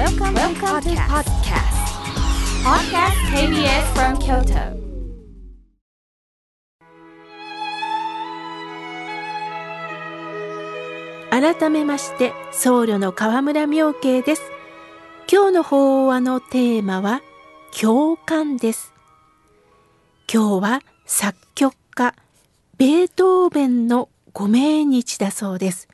Welcome, Welcome to podcast. Podcast KBS from Kyoto. 改めまして僧侶の河村明慶です今日の法話のテーマは共感です今日は作曲家ベートーベンのご命日だそうです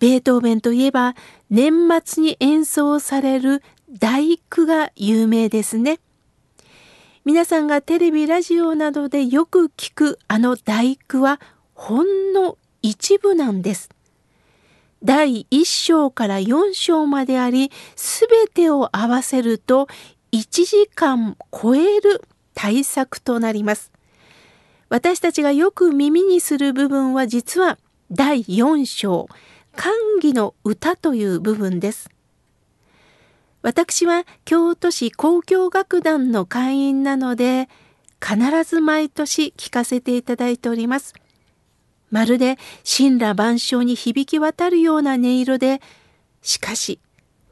ベートーベンといえば年末に演奏される大工が有名ですね。皆さんがテレビラジオなどでよく聞くあの大工はほんの一部なんです。第1章から4章まであり、すべてを合わせると1時間超える大作となります。私たちがよく耳にする部分は実は第4章、歓喜の歌という部分です。私は京都市交響楽団の会員なので、必ず毎年聞かせていただいております。まるで神羅万象に響き渡るような音色で、しかし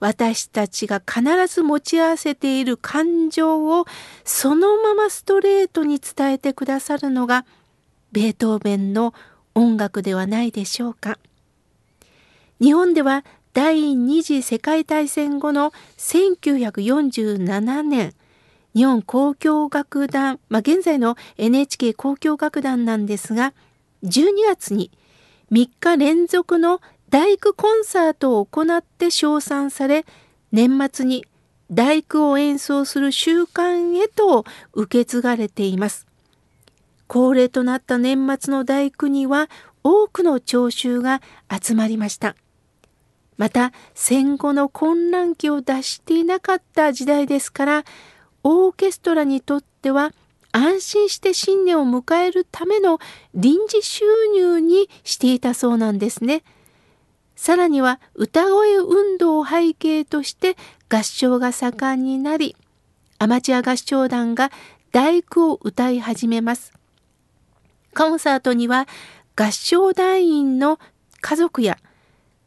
私たちが必ず持ち合わせている感情をそのままストレートに伝えてくださるのがベートーベンの音楽ではないでしょうか。日本では第二次世界大戦後の1947年日本交響楽団、まあ、現在の NHK 交響楽団なんですが12月に3日連続の大工コンサートを行って称賛され年末に大工を演奏する習慣へと受け継がれています。恒例となった年末の大工には多くの聴衆が集まりました。また戦後の混乱期を脱していなかった時代ですからオーケストラにとっては安心して新年を迎えるための臨時収入にしていたそうなんですね。さらには歌声運動を背景として合唱が盛んになり、アマチュア合唱団が大工を歌い始めます。コンサートには合唱団員の家族や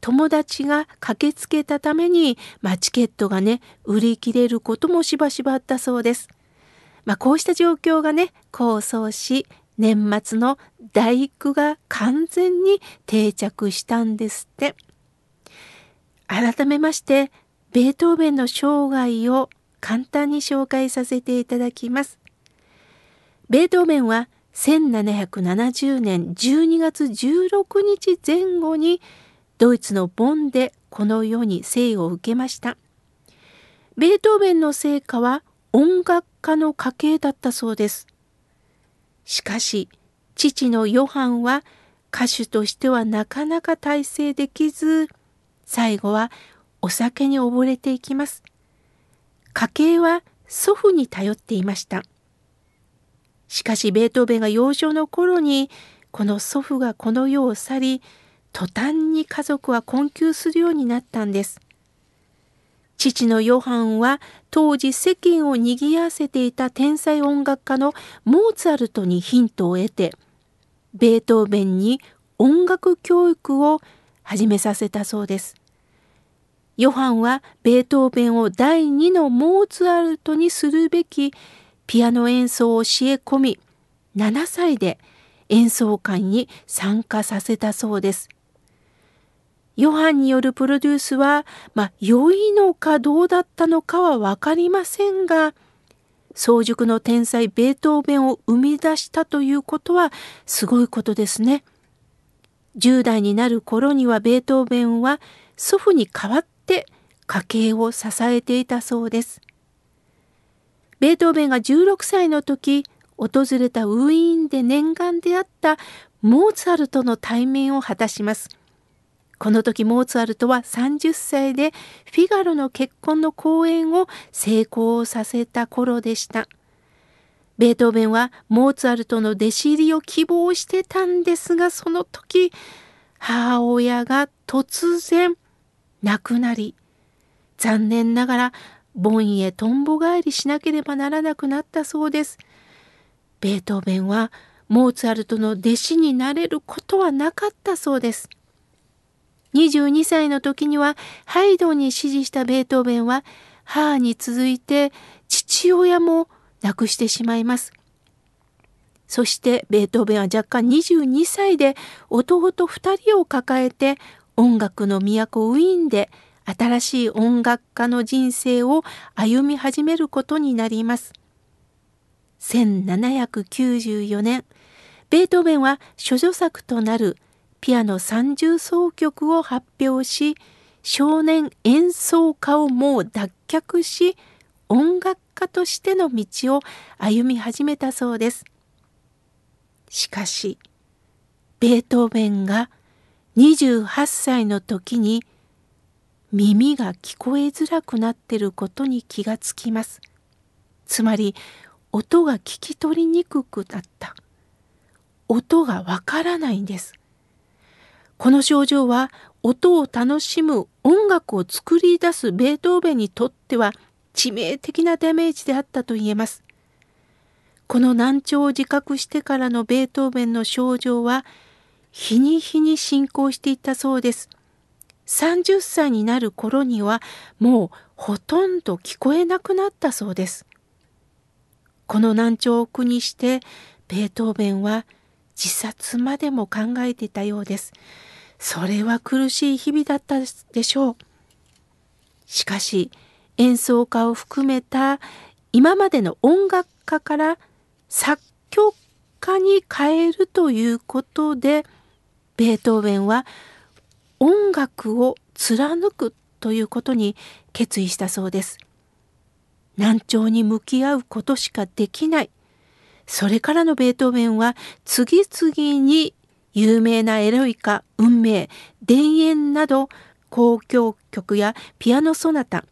友達が駆けつけたために、まあ、チケットがね、売り切れることもしばしばあったそうです。まあ、こうした状況がね構想し年末の大工が完全に定着したんですって改めましてベートーベンの生涯を簡単に紹介させていただきますベートーベンは1770年12月16日前後にドイツのボンでこの世に生を受けましたベートーベンの成果は音楽家の家系だったそうです。しかし、父のヨハンは歌手としてはなかなか大成できず、最後はお酒に溺れていきます。家系は祖父に頼っていました。しかしベートーベンが幼少の頃にこの祖父がこの世を去り途端に家族は困窮するようになったんです。父のヨハンは当時世間を賑わせていた天才音楽家のモーツァルトにヒントを得てベートーベンに音楽教育を始めさせたそうです。ヨハンはベートーベンを第二のモーツァルトにするべきピアノ演奏を教え込み7歳で演奏会に参加させたそうです。ヨハンによるプロデュースは、まあ、良いのかどうだったのかは分かりませんが、早熟の天才ベートーベンを生み出したということはすごいことですね。10代になる頃にはベートーベンは祖父に代わって家計を支えていたそうです。ベートーベンが16歳の時、訪れたウィーンで念願であったモーツァルトの対面を果たします。この時モーツァルトは30歳でフィガロの結婚の公演を成功させた頃でした。ベートーベンはモーツァルトの弟子入りを希望してたんですがその時母親が突然亡くなり残念ながらボンへとんぼ返りしなければならなくなったそうです。ベートーベンはモーツァルトの弟子になれることはなかったそうです。22歳の時にはハイドンに指示したベートーベンは母に続いて父親も亡くしてしまいます。そしてベートーベンは若干22歳で弟2人を抱えて音楽の都ウィーンで新しい音楽家の人生を歩み始めることになります。1794年、ベートーベンは処女作となるピアノ三重奏曲を発表し、少年演奏家をもう脱却し、音楽家としての道を歩み始めたそうです。しかし、ベートーベンが28歳の時に耳が聞こえづらくなってることに気がつきます。つまり、音が聞き取りにくくなった。音がわからないんです。この症状は音を楽しむ音楽を作り出すベートーベンにとっては致命的なダメージであったと言えます。この難聴を自覚してからのベートーベンの症状は日に日に進行していったそうです。30歳になる頃にはもうほとんど聞こえなくなったそうです。この難聴を苦にしてベートーベンは自殺までも考えていたようです。それは苦しい日々だったでしょう。しかし演奏家を含めた今までの音楽家から作曲家に変えるということでベートーベンは音楽を貫くということに決意したそうです。難聴に向き合うことしかできない。それからのベートーベンは次々に有名なエロイカ、運命、田園など交響曲やピアノソナタ、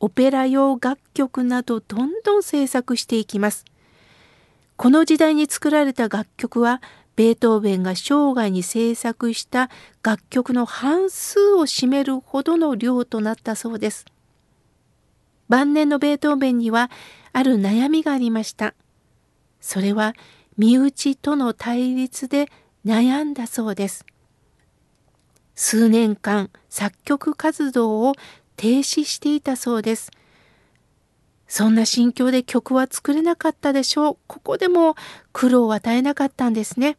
オペラ用楽曲などどんどん制作していきます。この時代に作られた楽曲はベートーベンが生涯に制作した楽曲の半数を占めるほどの量となったそうです。晩年のベートーベンにはある悩みがありました。それは身内との対立で悩んだそうです。数年間作曲活動を停止していたそうです。そんな心境で曲は作れなかったでしょう。ここでも苦労を与えなかったんですね。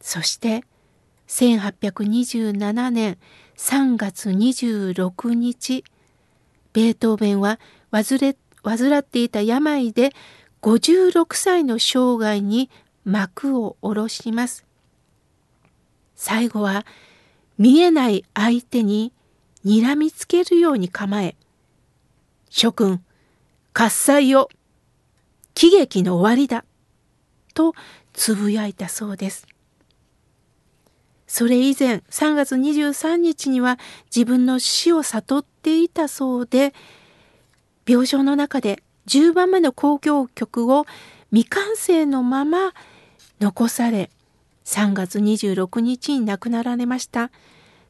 そして1827年3月26日、ベートーベンは患れ患っていた病で56歳の生涯に幕を下ろします。最後は見えない相手に睨みつけるように構え、諸君、喝采よ、喜劇の終わりだ、とつぶやいたそうです。それ以前3月23日には自分の死を悟っていたそうで、病床の中で10番目の交響曲を未完成のまま残され3月26日に亡くなられました。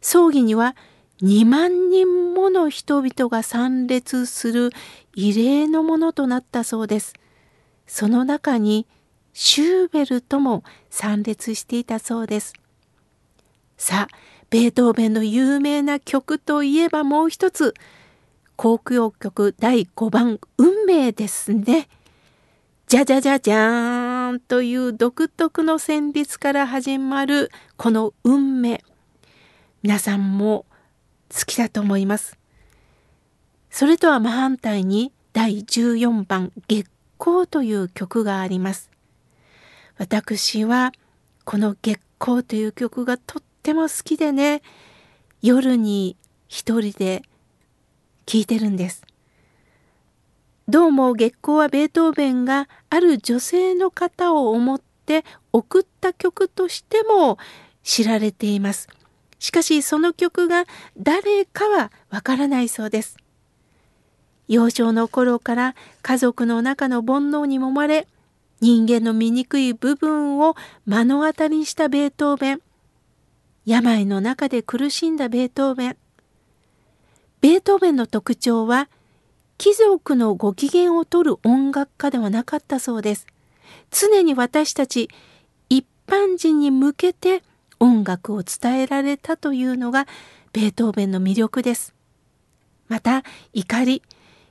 葬儀には2万人もの人々が参列する異例のものとなったそうです。その中にシューベルトも参列していたそうです。さあベートーベンの有名な曲といえばもう一つ。交響曲第5番運命ですね。じゃじゃじゃじゃーんという独特の旋律から始まるこの運命。皆さんも好きだと思います。それとは真反対に第14番月光という曲があります。私はこの月光という曲がとっても好きでね、夜に一人で聞いてるんです。どうも月光はベートーベンがある女性の方を思って送った曲としても知られています。しかしその曲が誰かはわからないそうです。幼少の頃から家族の中の煩悩に揉まれ人間の醜い部分を目の当たりにしたベートーベン病の中で苦しんだベートーベンベートーベンの特徴は貴族のご機嫌を取る音楽家ではなかったそうです。常に私たち一般人に向けて音楽を伝えられたというのがベートーベンの魅力です。また怒り、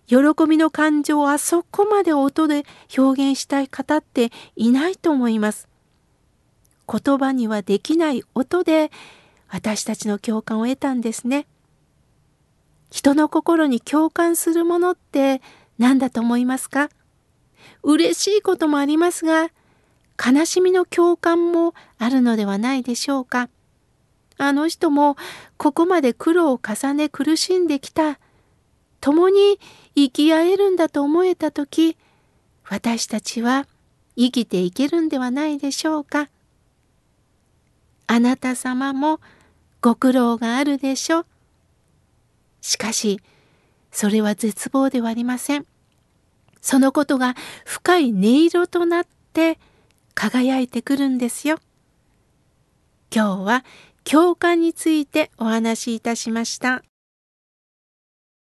喜びの感情をあそこまで音で表現したい方っていないと思います。言葉にはできない音で私たちの共感を得たんですね。人の心に共感するものって何だと思いますか？嬉しいこともありますが、悲しみの共感もあるのではないでしょうか？あの人もここまで苦労を重ね苦しんできた。共に生き合えるんだと思えた時、私たちは生きていけるんではないでしょうか？あなた様もご苦労があるでしょう。しかし、それは絶望ではありません。そのことが深い音色となって輝いてくるんですよ。今日は共感についてお話しいたしました。